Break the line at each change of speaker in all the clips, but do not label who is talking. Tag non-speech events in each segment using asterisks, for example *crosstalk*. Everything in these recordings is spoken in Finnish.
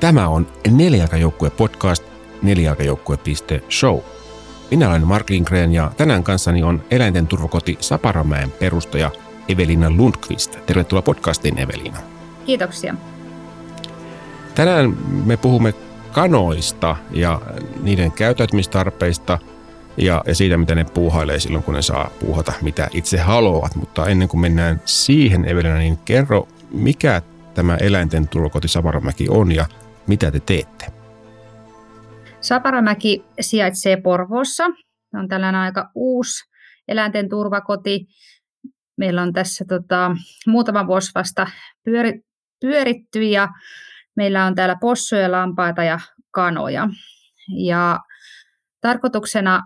Tämä on Nelijalkajoukkue podcast nelijalkajoukkue.show. Minä olen Mark Lindgren ja tänään kanssani on eläinten turvakoti Saparamäen perustaja Evelina Lundqvist. Tervetuloa podcastiin Evelina.
Kiitoksia.
Tänään me puhumme kanoista ja niiden käyttäytymistarpeista ja, ja siitä, mitä ne puuhailee silloin, kun ne saa puuhata, mitä itse haluavat. Mutta ennen kuin mennään siihen, Evelina, niin kerro, mikä tämä eläinten turvakoti Saparamäki on ja mitä te teette?
Saparamäki sijaitsee Porvoossa. On tällainen aika uusi eläinten turvakoti. Meillä on tässä tota, muutama vuosi vasta pyöri, pyöritty ja meillä on täällä possuja, lampaita ja kanoja. Ja tarkoituksena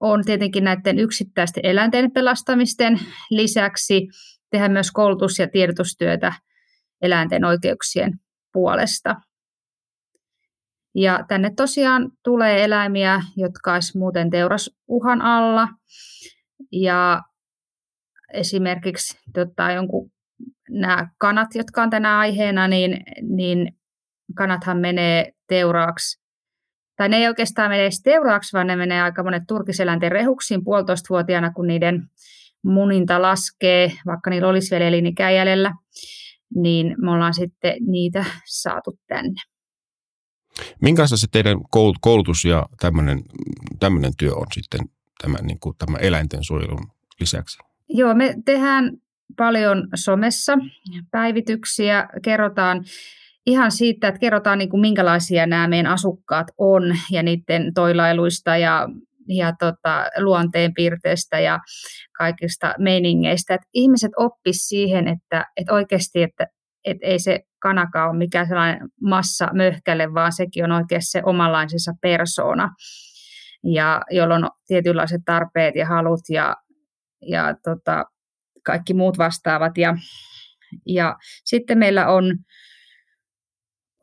on tietenkin näiden yksittäisten eläinten pelastamisten lisäksi tehdä myös koulutus- ja tiedotustyötä eläinten oikeuksien puolesta. Ja tänne tosiaan tulee eläimiä, jotka olisi muuten teurasuhan alla. Ja esimerkiksi tota, jonkun, nämä kanat, jotka on tänä aiheena, niin, niin kanathan menee teuraaksi. Tai ne ei oikeastaan mene edes teuraaksi, vaan ne menee aika monet turkiseläinten rehuksiin puolitoistavuotiaana, kun niiden muninta laskee, vaikka niillä olisi vielä elinikää jäljellä, niin me ollaan sitten niitä saatu tänne.
Minkälaista se teidän koulutus ja tämmöinen, työ on sitten tämän, niin kuin, tämän eläinten suojelun lisäksi?
Joo, me tehdään paljon somessa päivityksiä, kerrotaan ihan siitä, että kerrotaan niin kuin minkälaisia nämä meidän asukkaat on ja niiden toilailuista ja, ja tota, luonteen piirteistä ja kaikista meiningeistä. Että ihmiset oppisivat siihen, että, että oikeasti, että, että ei se kanakaan ole mikään sellainen massa möhkäle, vaan sekin on oikeasti se omanlaisensa persoona, ja jolloin on tietynlaiset tarpeet ja halut ja, ja tota, kaikki muut vastaavat. Ja, ja sitten meillä on,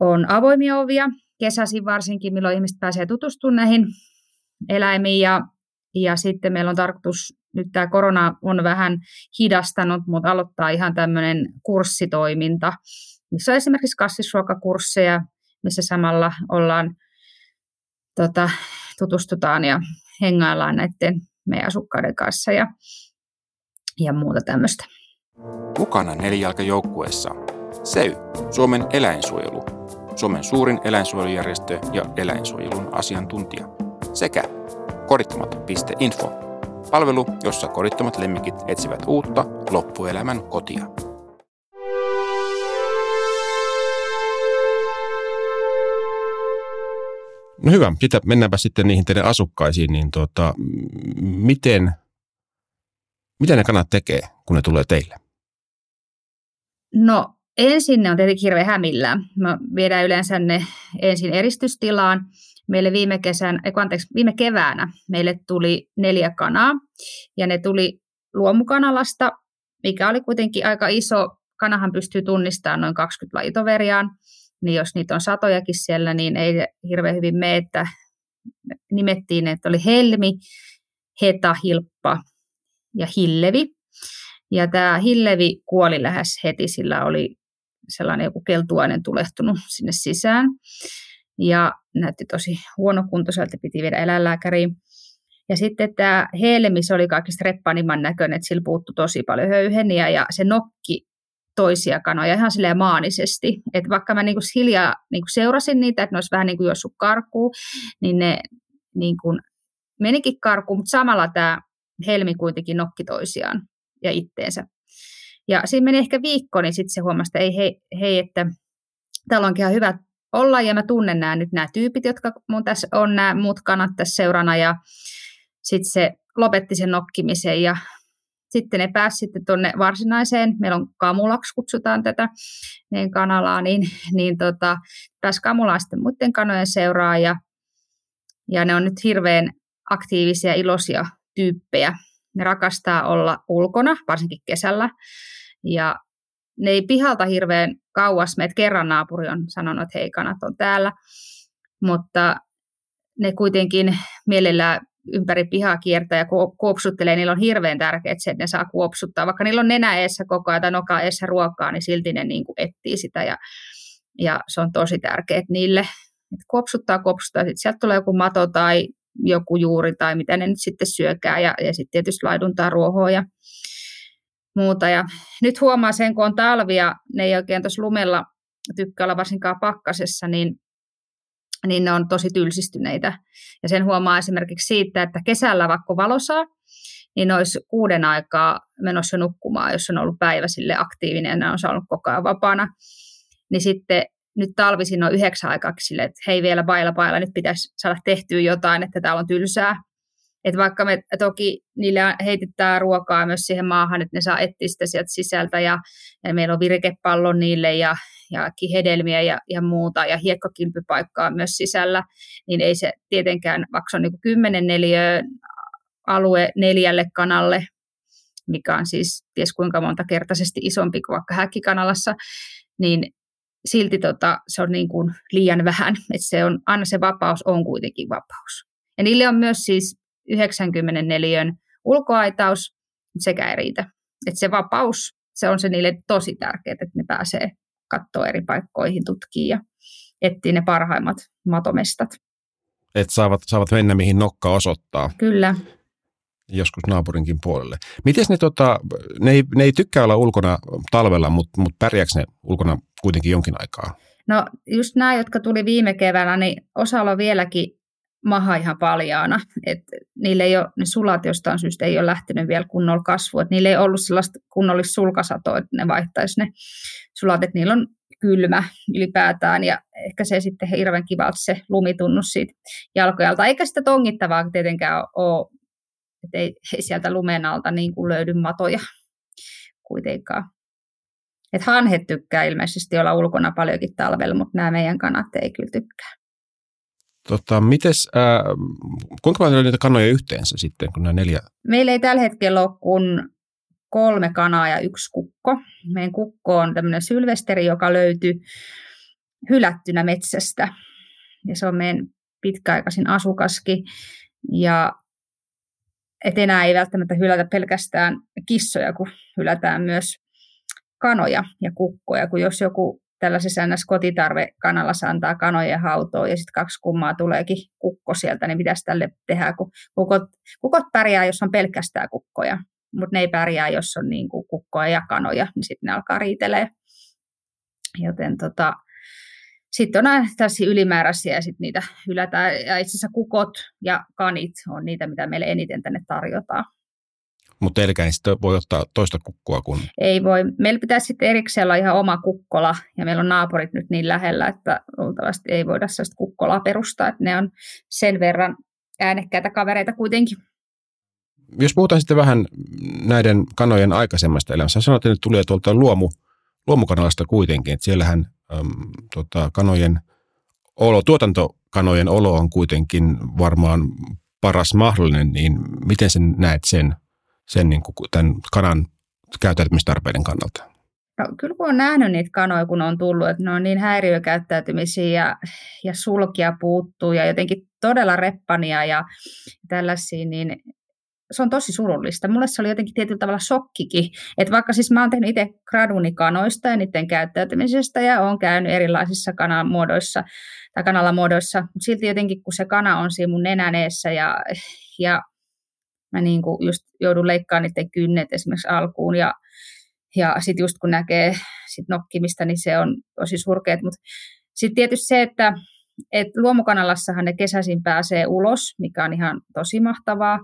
on avoimia ovia, kesäisin varsinkin, milloin ihmiset pääsee tutustumaan näihin eläimiin. Ja, ja sitten meillä on tarkoitus, nyt tämä korona on vähän hidastanut, mutta aloittaa ihan tämmöinen kurssitoiminta, missä on esimerkiksi kasvisruokakursseja, missä samalla ollaan, tota, tutustutaan ja hengaillaan näiden meidän asukkaiden kanssa ja, ja muuta tämmöistä.
Mukana nelijalkajoukkueessa. SEY, Suomen eläinsuojelu, Suomen suurin eläinsuojelujärjestö ja eläinsuojelun asiantuntija, sekä kodittomat.info, palvelu, jossa kodittomat lemmikit etsivät uutta loppuelämän kotia. No hyvä, sitä mennäänpä sitten niihin teidän asukkaisiin, niin tuota, miten, miten ne kannat tekee, kun ne tulee teille?
No ensin ne on tietenkin hirveän hämillä. Me viedään yleensä ne ensin eristystilaan. Meille viime, kesän, anteeksi, viime keväänä meille tuli neljä kanaa ja ne tuli luomukanalasta, mikä oli kuitenkin aika iso. Kanahan pystyy tunnistamaan noin 20 lajitoveriaan niin jos niitä on satojakin siellä, niin ei hirveän hyvin mene, että nimettiin, että oli helmi, heta, hilppa ja hillevi. Ja tämä hillevi kuoli lähes heti, sillä oli sellainen joku keltuainen tulehtunut sinne sisään. Ja näytti tosi huonokuntoiselta, piti viedä eläinlääkäriin. Ja sitten tämä helmi, se oli kaikista reppanimman näköinen, että sillä puuttui tosi paljon höyheniä ja se nokki toisia kanoja ihan silleen maanisesti. Että vaikka mä niinku hiljaa niinku seurasin niitä, että ne olisi vähän niin kuin juossut karkuun, niin ne niinku menikin karkuun, mutta samalla tämä helmi kuitenkin nokki toisiaan ja itteensä. Ja siinä meni ehkä viikko, niin sitten se huomasi, että ei hei, hei että täällä onkin ihan hyvä olla, ja mä tunnen nämä nyt nämä tyypit, jotka mun tässä on, nämä muut kanat tässä seurana, ja sitten se lopetti sen nokkimisen, ja sitten ne pääsi sitten tuonne varsinaiseen, meillä on kamulaksi kutsutaan tätä meidän kanalaa, niin, niin tota, pääsi kamulaan sitten muiden kanojen seuraa ja, ja ne on nyt hirveän aktiivisia, iloisia tyyppejä. Ne rakastaa olla ulkona, varsinkin kesällä, ja ne ei pihalta hirveän kauas, meitä kerran naapuri on sanonut, että hei, kanat on täällä, mutta ne kuitenkin mielellään ympäri pihaa kiertää ja kuopsuttelee, niillä on hirveän tärkeää se, että ne saa kuopsuttaa. Vaikka niillä on nenä eessä koko ajan tai noka eessä ruokaa, niin silti ne niin kuin etsii sitä ja ja se on tosi tärkeää niille. Et kopsuttaa, kopsuttaa, sitten sieltä tulee joku mato tai joku juuri tai mitä ne nyt sitten syökää ja, ja sitten tietysti laiduntaa ruohoa ja muuta. Ja nyt huomaa sen, kun on talvia, ne ei oikein tuossa lumella tykkää olla varsinkaan pakkasessa, niin, niin ne on tosi tylsistyneitä. Ja sen huomaa esimerkiksi siitä, että kesällä vaikka valosaa, niin olisi kuuden aikaa menossa nukkumaan, jos on ollut päivä sille aktiivinen ja ne on saanut koko ajan vapaana. Niin sitten nyt talvisin on yhdeksän aikaa silleen, että hei vielä baila baila, nyt pitäisi saada tehtyä jotain, että täällä on tylsää. Että vaikka me toki niille heitetään ruokaa myös siihen maahan, että ne saa etsiä sitä sieltä sisältä ja, ja meillä on virikepallo niille ja, ja hedelmiä ja, ja muuta ja hiekkakilpypaikkaa myös sisällä, niin ei se tietenkään, vaikka se on niin 10 neliö alue neljälle kanalle, mikä on siis ties kuinka monta kertaisesti isompi kuin vaikka häkkikanalassa, niin silti tota, se on niin kuin liian vähän, että se on, aina se vapaus on kuitenkin vapaus. Ja niille on myös siis 94 ulkoaitaus, sekä ei riitä. Että se vapaus, se on se niille tosi tärkeää, että ne pääsee katsoa eri paikkoihin, tutkii ja etsii ne parhaimmat matomestat.
Että saavat, saavat mennä mihin nokka osoittaa.
Kyllä.
Joskus naapurinkin puolelle. Miten ne, tota, ne, ei, ne ei tykkää olla ulkona talvella, mutta mut pärjääkö ne ulkona kuitenkin jonkin aikaa?
No just nämä, jotka tuli viime keväänä, niin osalla on vieläkin maha ihan paljaana. Et niille ei ole, ne sulat jostain syystä ei ole lähtenyt vielä kunnolla kasvua. Et niille ei ollut sellaista kunnollista sulkasatoa, että ne vaihtaisi ne sulat, että niillä on kylmä ylipäätään ja ehkä se sitten hirveän kivalta se lumitunnus siitä jalkojalta. Eikä sitä tongittavaa tietenkään ole, että ei, ei sieltä lumen alta niin kuin löydy matoja kuitenkaan. Et hanhet tykkää ilmeisesti olla ulkona paljonkin talvella, mutta nämä meidän kanat ei kyllä tykkää.
Tota, mites, ää, kuinka paljon niitä kanoja yhteensä sitten, kun nämä neljä?
Meillä ei tällä hetkellä ole kuin kolme kanaa ja yksi kukko. Meidän kukko on tämmöinen sylvesteri, joka löytyy hylättynä metsästä. Ja se on meidän pitkäaikaisin asukaskin. Ja et enää ei välttämättä hylätä pelkästään kissoja, kun hylätään myös kanoja ja kukkoja, kun jos joku tällaisessa ns. kotitarvekanalassa antaa kanojen hautoon ja sitten kaksi kummaa tuleekin kukko sieltä, niin mitäs tälle tehdään, kun kukot, kukot pärjää, jos on pelkästään kukkoja, mutta ne ei pärjää, jos on niin kuin kukkoja ja kanoja, niin sitten ne alkaa riitelee. Joten tota, sitten on tällaisia ylimääräisiä ja sitten niitä hylätään. Ja itse asiassa kukot ja kanit on niitä, mitä meille eniten tänne tarjotaan.
Mutta teilläkään sitten voi ottaa toista kukkua kun...
Ei voi. Meillä pitäisi sitten erikseen olla ihan oma kukkola, ja meillä on naapurit nyt niin lähellä, että luultavasti ei voida sellaista kukkolaa perustaa, että ne on sen verran äänekkäitä kavereita kuitenkin.
Jos puhutaan sitten vähän näiden kanojen aikaisemmasta elämästä, sanoit, että ne tulee tuolta luomu, luomukanalasta kuitenkin, että siellähän äm, tota, kanojen olo, tuotantokanojen olo on kuitenkin varmaan paras mahdollinen, niin miten sen näet sen sen niin kuin tämän kanan käyttäytymistarpeiden kannalta?
No, kyllä kun on nähnyt niitä kanoja, kun on tullut, että ne on niin häiriökäyttäytymisiä ja, ja sulkia puuttuu ja jotenkin todella reppania ja tällaisia, niin se on tosi surullista. Mulle se oli jotenkin tietyllä tavalla shokkikin, että vaikka siis mä oon tehnyt itse graduni kanoista ja niiden käyttäytymisestä ja oon käynyt erilaisissa kanalamuodoissa tai kanalamuodoissa, mutta silti jotenkin kun se kana on siinä mun nenäneessä ja, ja mä niin kuin just joudun leikkaamaan niiden kynnet esimerkiksi alkuun ja, ja sitten just kun näkee sit nokkimista, niin se on tosi surkeet. Mutta sitten tietysti se, että et luomukanalassahan ne kesäisin pääsee ulos, mikä on ihan tosi mahtavaa.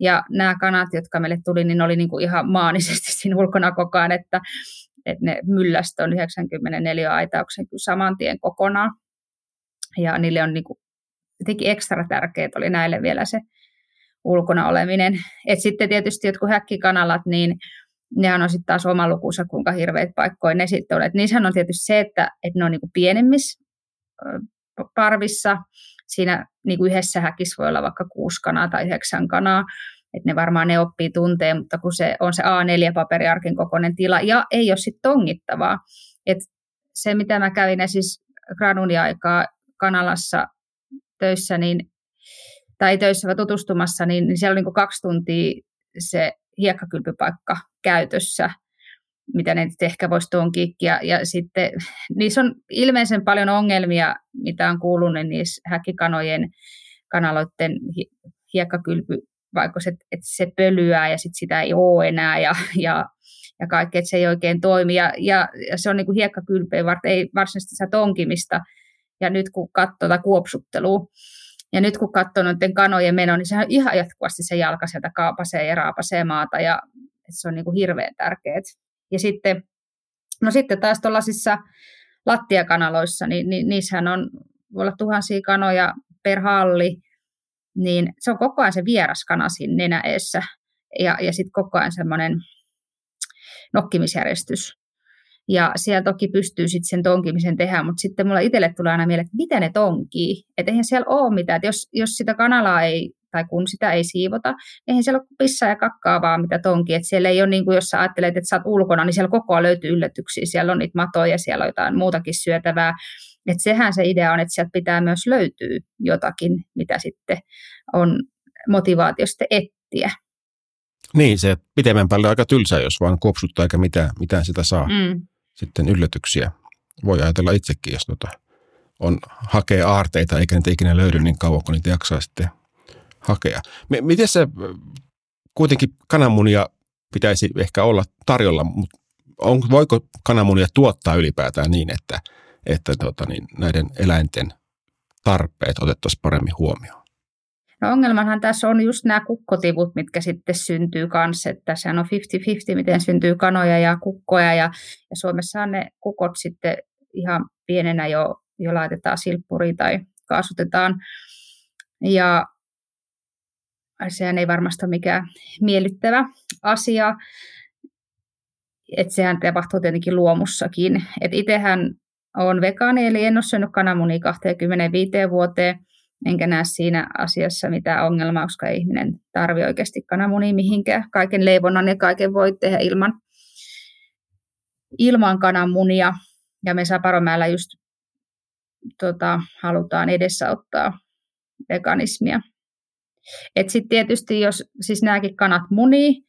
Ja nämä kanat, jotka meille tuli, niin ne oli niinku ihan maanisesti *laughs* siinä ulkona koko ajan, että, että ne myllästä on 94 aitauksen kyllä saman tien kokonaan. Ja niille on niinku, jotenkin ekstra tärkeää oli näille vielä se ulkona oleminen. Et sitten tietysti jotkut häkkikanalat, niin ne on sitten taas oma lukunsa, kuinka hirveät paikkoja ne sitten on. niissähän on tietysti se, että, että ne on niinku pienemmissä parvissa. Siinä niinku yhdessä häkissä voi olla vaikka kuusi kanaa tai yhdeksän kanaa. Että ne varmaan ne oppii tunteen, mutta kun se on se A4-paperiarkin kokoinen tila ja ei ole sitten tongittavaa. Et se, mitä mä kävin siis granunia-aikaa Kanalassa töissä, niin tai töissä tutustumassa, niin, niin siellä on niin kuin kaksi tuntia se hiekkakylpypaikka käytössä. mitä ne ehkä voisi tonkiikki. Ja, ja sitten *laughs* niissä on ilmeisen paljon ongelmia, mitä on kuulunut niissä häkkikanojen kanaloiden hiekkakylpy, vaikka se, että se pölyää ja sitten sitä ei ole enää ja, ja, ja kaikki, että se ei oikein toimi. Ja, ja, ja se on niin kuin hiekkakylpeen varten, ei varsinaisesti sitä tonkimista. Ja nyt kun katsoo tätä kuopsuttelua, ja nyt kun katsoo noiden kanojen menoa, niin sehän ihan jatkuvasti se jalka sieltä kaapasee ja raapasee maata, ja se on niin kuin hirveän tärkeää. Ja sitten, no sitten taas tuollaisissa lattiakanaloissa, niin, niin niissähän on, voi olla tuhansia kanoja per halli, niin se on koko ajan se vieras kana siinä nenäeessä ja, ja sitten koko ajan semmoinen nokkimisjärjestys. Ja siellä toki pystyy sitten sen tonkimisen tehdä, mutta sitten mulla itselle tulee aina mieleen, että miten ne tonkii. Että eihän siellä ole mitään, että jos, jos sitä kanalaa ei, tai kun sitä ei siivota, eihän siellä ole pissaa ja kakkaa vaan mitä tonki. Että siellä ei ole niin kuin jos sä ajattelet, että sä oot ulkona, niin siellä koko ajan löytyy yllätyksiä. Siellä on niitä matoja, siellä on jotain muutakin syötävää. Että sehän se idea on, että sieltä pitää myös löytyä jotakin, mitä sitten on motivaatio sitten etsiä.
Niin, se pitemmän päälle aika tylsää, jos vaan kuopsuttaa eikä mitään, mitään sitä saa. Mm. Sitten yllätyksiä. Voi ajatella itsekin, jos tota on, hakee aarteita eikä niitä ikinä löydy niin kauan, kun niitä jaksaa sitten hakea. M- miten se kuitenkin kananmunia pitäisi ehkä olla tarjolla, mutta on, voiko kananmunia tuottaa ylipäätään niin, että – että tota, niin näiden eläinten tarpeet otettaisiin paremmin huomioon?
No ongelmanhan tässä on just nämä kukkotivut, mitkä sitten syntyy kanssa, että sehän on 50-50, miten syntyy kanoja ja kukkoja, ja, ja Suomessa ne kukot sitten ihan pienenä jo, jo laitetaan silppuriin tai kaasutetaan, ja sehän ei varmasti ole mikään miellyttävä asia, että sehän tapahtuu tietenkin luomussakin. Et itsehän olen vegaani, eli en ole syönyt kananmunia 25 vuoteen, enkä näe siinä asiassa mitään ongelmaa, koska ihminen tarvii oikeasti kananmunia mihinkään. Kaiken leivonnan ja kaiken voi tehdä ilman, ilman kananmunia. Ja me Saparomäellä just tota, halutaan edessäottaa veganismia. Sitten tietysti, jos siis nämäkin kanat munii,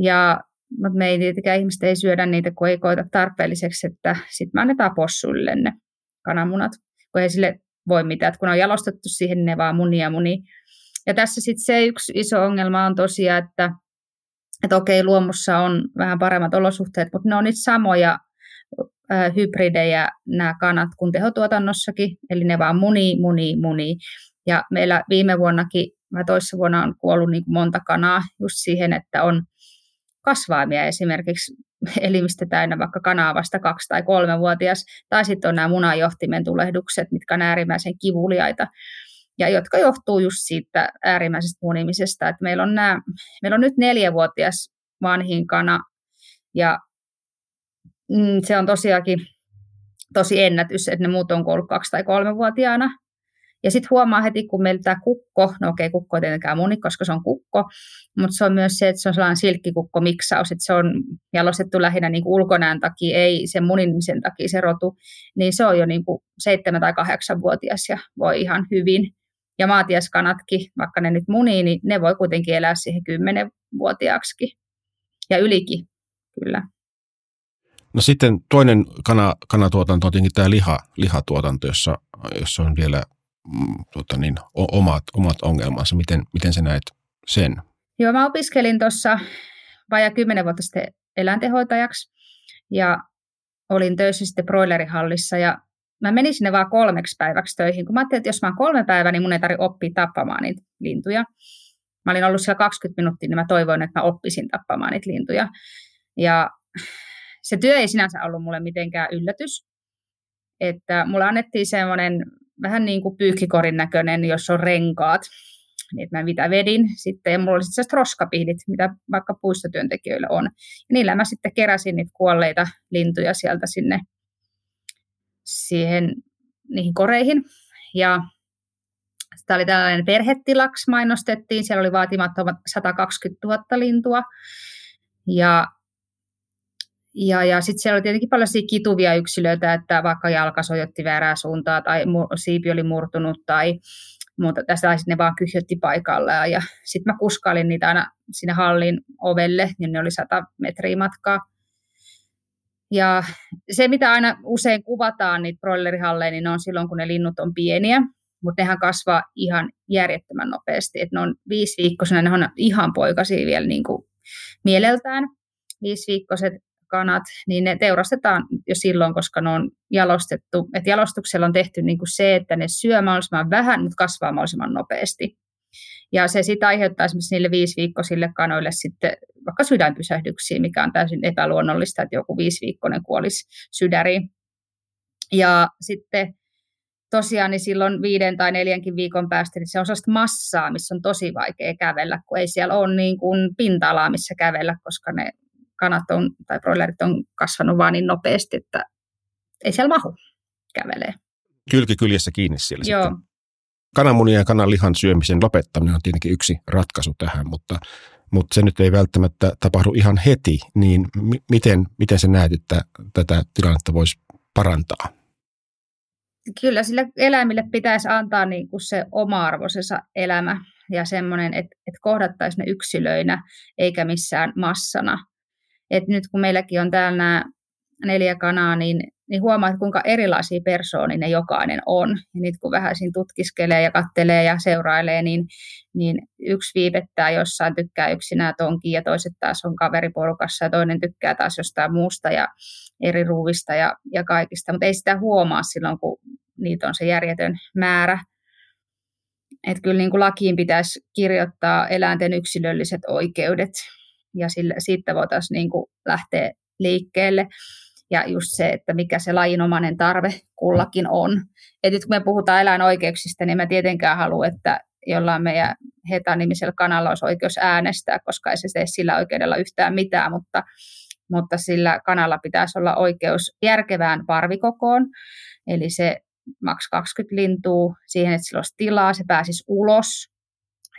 ja mutta me ei tietenkään ihmiset ei syödä niitä, kun ei koeta tarpeelliseksi, että sitten me annetaan possuille ne kananmunat, kun ei sille voi mitään, että kun on jalostettu siihen, niin ne vaan munia muni. Ja tässä sitten se yksi iso ongelma on tosiaan, että, että okei, luomussa on vähän paremmat olosuhteet, mutta ne on niitä samoja hybridejä nämä kanat kuin tehotuotannossakin, eli ne vaan muni, muni, muni. Ja meillä viime vuonnakin, vai toissa vuonna on kuollut niin monta kanaa just siihen, että on kasvaimia esimerkiksi *laughs* elimistä täynnä vaikka kanaa vasta kaksi- tai kolmevuotias, tai sitten on nämä munajohtimen tulehdukset, mitkä on äärimmäisen kivuliaita, ja jotka johtuu just siitä äärimmäisestä munimisesta, että meillä on, nämä, meillä on nyt neljävuotias vanhin kana, ja mm, se on tosiaankin tosi ennätys, että ne muut on kuollut kaksi- tai kolmevuotiaana, ja sitten huomaa heti, kun meillä tämä kukko, no okei, kukko ei tietenkään muni, koska se on kukko, mutta se on myös se, että se on sellainen silkkikukko miksaus, että se on jalostettu lähinnä niin ulkonäön takia, ei sen muninimisen takia se rotu, niin se on jo niin kuin seitsemän tai kahdeksan vuotias ja voi ihan hyvin. Ja maatiaskanatkin, vaikka ne nyt munii, niin ne voi kuitenkin elää siihen kymmenen vuotiaaksi ja ylikin, kyllä.
No sitten toinen kana, kanatuotanto on tietenkin tämä liha, lihatuotanto, jossa, jossa on vielä tota niin, omat, omat ongelmansa. Miten, miten sä näet sen?
Joo, mä opiskelin tuossa vajaa kymmenen vuotta sitten eläintehoitajaksi ja olin töissä sitten broilerihallissa ja mä menin sinne vaan kolmeksi päiväksi töihin, kun mä ajattelin, että jos mä oon kolme päivää, niin mun ei tarvitse oppia tappamaan niitä lintuja. Mä olin ollut siellä 20 minuuttia, niin mä toivoin, että mä oppisin tappamaan niitä lintuja. Ja se työ ei sinänsä ollut mulle mitenkään yllätys. Että mulle annettiin semmoinen vähän niin kuin pyykkikorin näköinen, jos on renkaat. Niin, mä mitä vedin sitten, ja mulla oli sitten roskapihdit, mitä vaikka puistotyöntekijöillä on. Ja niillä mä sitten keräsin niitä kuolleita lintuja sieltä sinne siihen, niihin koreihin. Ja Tämä oli tällainen perhetilaksi mainostettiin, siellä oli vaatimattomat 120 000 lintua. Ja ja, ja sitten siellä oli tietenkin paljon kituvia yksilöitä, että vaikka jalka sojotti väärää suuntaa tai siipi oli murtunut tai muuta. Tässä ne vaan kyhjötti paikallaan. Ja sitten mä kuskailin niitä aina sinne hallin ovelle, niin ne oli 100 metriä matkaa. Ja se, mitä aina usein kuvataan niitä broilerihalleja, niin ne on silloin, kun ne linnut on pieniä, mutta nehän kasvaa ihan järjettömän nopeasti. Et ne on viisiviikkoisena, ne on ihan poikasia vielä niin kuin mieleltään. Viisiviikkoiset kanat, niin ne teurastetaan jo silloin, koska ne on jalostettu. Et jalostuksella on tehty niin kuin se, että ne syö mahdollisimman vähän, mutta kasvaa mahdollisimman nopeasti. Ja se sitten aiheuttaa esimerkiksi niille viisiviikkoisille kanoille sitten vaikka sydänpysähdyksiä, mikä on täysin epäluonnollista, että joku viisiviikkoinen kuolisi sydäriin. Ja sitten tosiaan niin silloin viiden tai neljänkin viikon päästä niin se on sellaista massaa, missä on tosi vaikea kävellä, kun ei siellä ole niin kuin pinta-alaa, missä kävellä, koska ne kanat on, tai broilerit on kasvanut vaan niin nopeasti, että ei siellä mahu kävelee.
Kylki kyljessä kiinni siellä
Joo.
sitten. Kananmunia ja kananlihan syömisen lopettaminen on tietenkin yksi ratkaisu tähän, mutta, mutta se nyt ei välttämättä tapahdu ihan heti, niin mi- miten, miten sä näet, että tätä tilannetta voisi parantaa?
Kyllä sille eläimille pitäisi antaa niin kuin se oma-arvoisensa elämä ja semmoinen, että, että kohdattaisiin ne yksilöinä eikä missään massana. Et nyt kun meilläkin on täällä nämä neljä kanaa, niin, niin huomaa, että kuinka erilaisia persoonia ne jokainen on. Ja nyt kun vähän siinä tutkiskelee ja kattelee ja seurailee, niin, niin yksi viipettää jossain, tykkää yksinään tonkin ja toiset taas on kaveriporukassa ja toinen tykkää taas jostain muusta ja eri ruuvista ja, ja kaikista. Mutta ei sitä huomaa silloin, kun niitä on se järjetön määrä. Että kyllä niin kuin lakiin pitäisi kirjoittaa eläinten yksilölliset oikeudet ja sille, siitä voitaisiin niin kuin lähteä liikkeelle. Ja just se, että mikä se lajinomainen tarve kullakin on. Et nyt kun me puhutaan eläinoikeuksista, niin mä tietenkään halua, että jollain meidän heta-nimisellä kanalla olisi oikeus äänestää, koska ei se tee sillä oikeudella yhtään mitään, mutta, mutta sillä kanalla pitäisi olla oikeus järkevään parvikokoon, eli se maks 20 lintua siihen, että sillä olisi tilaa, se pääsisi ulos.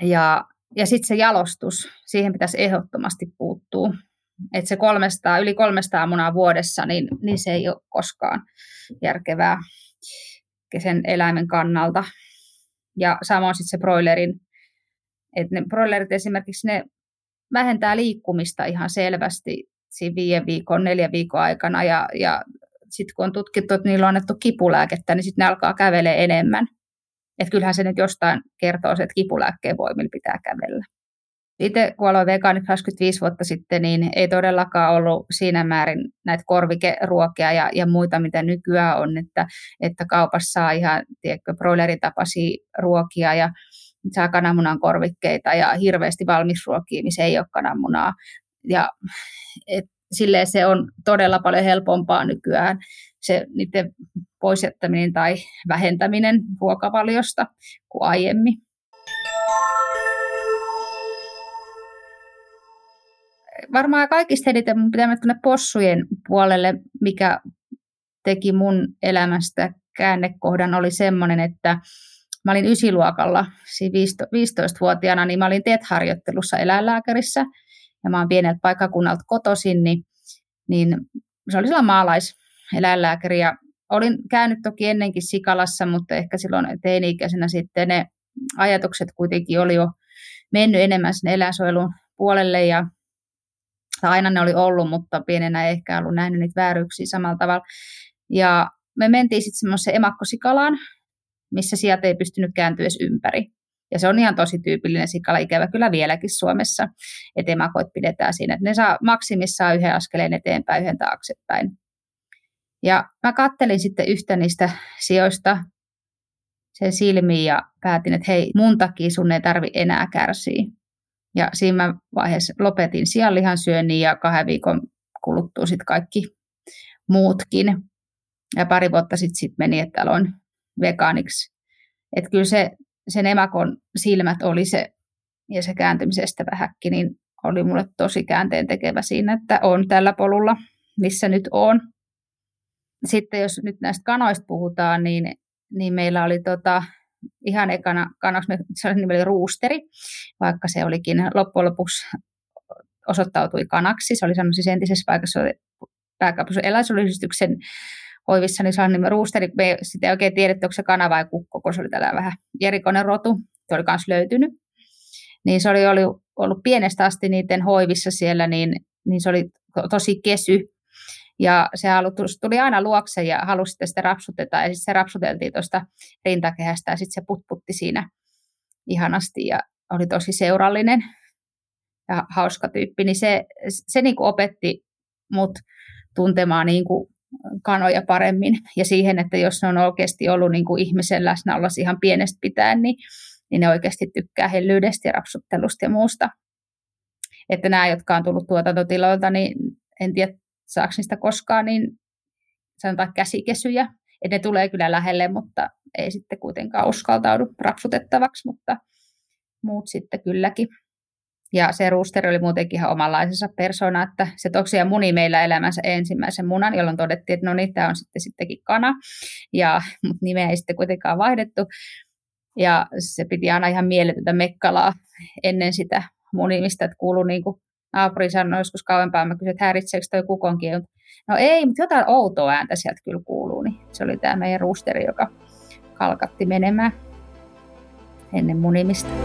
Ja, ja sitten se jalostus, siihen pitäisi ehdottomasti puuttua. Että se 300, yli 300 munaa vuodessa, niin, niin se ei ole koskaan järkevää sen eläimen kannalta. Ja samoin sitten se broilerin, että ne broilerit esimerkiksi ne vähentää liikkumista ihan selvästi siinä viiden viikon, neljän viikon aikana ja, ja sitten kun on tutkittu, että niillä on annettu kipulääkettä, niin sitten ne alkaa kävelee enemmän. Että kyllähän se nyt jostain kertoo, että kipulääkkeen voimilla pitää kävellä. Itse kun aloin vegaaniksi 25 vuotta sitten, niin ei todellakaan ollut siinä määrin näitä korvikeruokia ja, ja muita, mitä nykyään on, että, että kaupassa saa ihan tiedätkö, broileritapaisia ruokia ja saa kananmunan korvikkeita ja hirveästi valmisruokia, missä ei ole kananmunaa. Ja et, silleen se on todella paljon helpompaa nykyään se niiden poisjättäminen tai vähentäminen ruokavaliosta kuin aiemmin. Varmaan kaikista eniten mun pitää mennä possujen puolelle, mikä teki mun elämästä käännekohdan, oli semmoinen, että mä olin ysiluokalla, 15-vuotiaana, niin mä olin TET-harjoittelussa eläinlääkärissä, ja mä oon pieneltä paikkakunnalta kotoisin, niin, niin se oli silloin maalaiseläinlääkäri, ja olin käynyt toki ennenkin Sikalassa, mutta ehkä silloin teini-ikäisenä sitten ne ajatukset kuitenkin oli jo mennyt enemmän sinne eläinsuojelun puolelle, ja aina ne oli ollut, mutta pienenä ei ehkä ollut nähnyt niitä vääryyksiä samalla tavalla. Ja me mentiin sitten semmoiseen emakkosikalaan, missä sieltä ei pystynyt kääntyä edes ympäri. Ja se on ihan tosi tyypillinen sikala, ikävä kyllä vieläkin Suomessa, että emakoit pidetään siinä, että ne saa maksimissaan yhden askeleen eteenpäin, yhden taaksepäin. Ja mä kattelin sitten yhtä niistä sijoista sen silmiin ja päätin, että hei, mun takia sun ei tarvi enää kärsiä. Ja siinä vaiheessa lopetin sianlihan syönnin ja kahden viikon kuluttua sitten kaikki muutkin. Ja pari vuotta sitten sit meni, että aloin vegaaniksi. Että kyllä se, sen emakon silmät oli se, ja se kääntymisestä vähäkki, niin oli mulle tosi käänteen tekevä siinä, että on tällä polulla, missä nyt on. Sitten jos nyt näistä kanoista puhutaan, niin, niin meillä oli tota, ihan ekana kanaksi, se oli ruusteri, vaikka se olikin loppujen lopuksi osoittautui kanaksi. Se oli sellaisessa entisessä paikassa, pääkaupunkin eläinsuojeluyhdistyksen hoivissa, niin nimi ruusteri. Me ei oikein tiedetty, onko se kana vai kukko, kun se oli tällä vähän erikoinen rotu. Se oli myös löytynyt. Niin se oli ollut, ollut pienestä asti niiden hoivissa siellä, niin, niin se oli tosi kesy. Ja se tuli aina luokse ja halusi sitten sitä rapsuteta. Ja sitten se rapsuteltiin tuosta rintakehästä ja sitten se putputti siinä ihanasti ja oli tosi seurallinen ja hauska tyyppi. Niin se, se niin kuin opetti mut tuntemaan niin kuin kanoja paremmin ja siihen, että jos ne on oikeasti ollut niin kuin ihmisen läsnäolo ihan pienestä pitäen, niin, niin ne oikeasti tykkää hellyydestä ja rapsuttelusta ja muusta. Että nämä, jotka on tullut tuotantotiloilta, niin en tiedä, saako niistä koskaan, niin sanotaan käsikesyjä. Että ne tulee kyllä lähelle, mutta ei sitten kuitenkaan uskaltaudu rapsutettavaksi, mutta muut sitten kylläkin. Ja se roosteri oli muutenkin ihan omanlaisensa persona, että se tosiaan muni meillä elämänsä ensimmäisen munan, jolloin todettiin, että no niin, tämä on sitten sittenkin kana, ja, mutta nimeä ei sitten kuitenkaan vaihdettu. Ja se piti aina ihan mieletöntä mekkalaa ennen sitä munimista, että kuului niin kuin naapuri sanoi joskus kauempaa, mä kysyin, että häiritseekö toi kukonkin. No ei, mutta jotain outoa ääntä sieltä kyllä kuuluu, niin se oli tämä meidän roosteri, joka kalkatti menemään ennen munimista.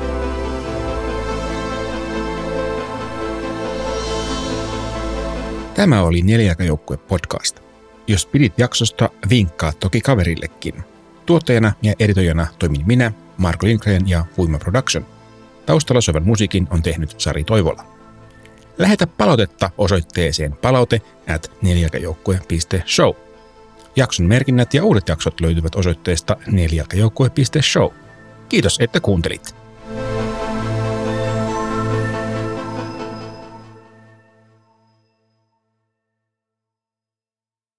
Tämä oli Neljäkajoukkue podcast. Jos pidit jaksosta, vinkkaa toki kaverillekin. Tuottajana ja editoijana toimin minä, Marko Lindgren ja Huima Production. Taustalla soivan musiikin on tehnyt Sari Toivola. Lähetä palautetta osoitteeseen palaute at neljäkajoukkue.show. Jakson merkinnät ja uudet jaksot löytyvät osoitteesta neljäkajoukkue.show. Kiitos, että kuuntelit.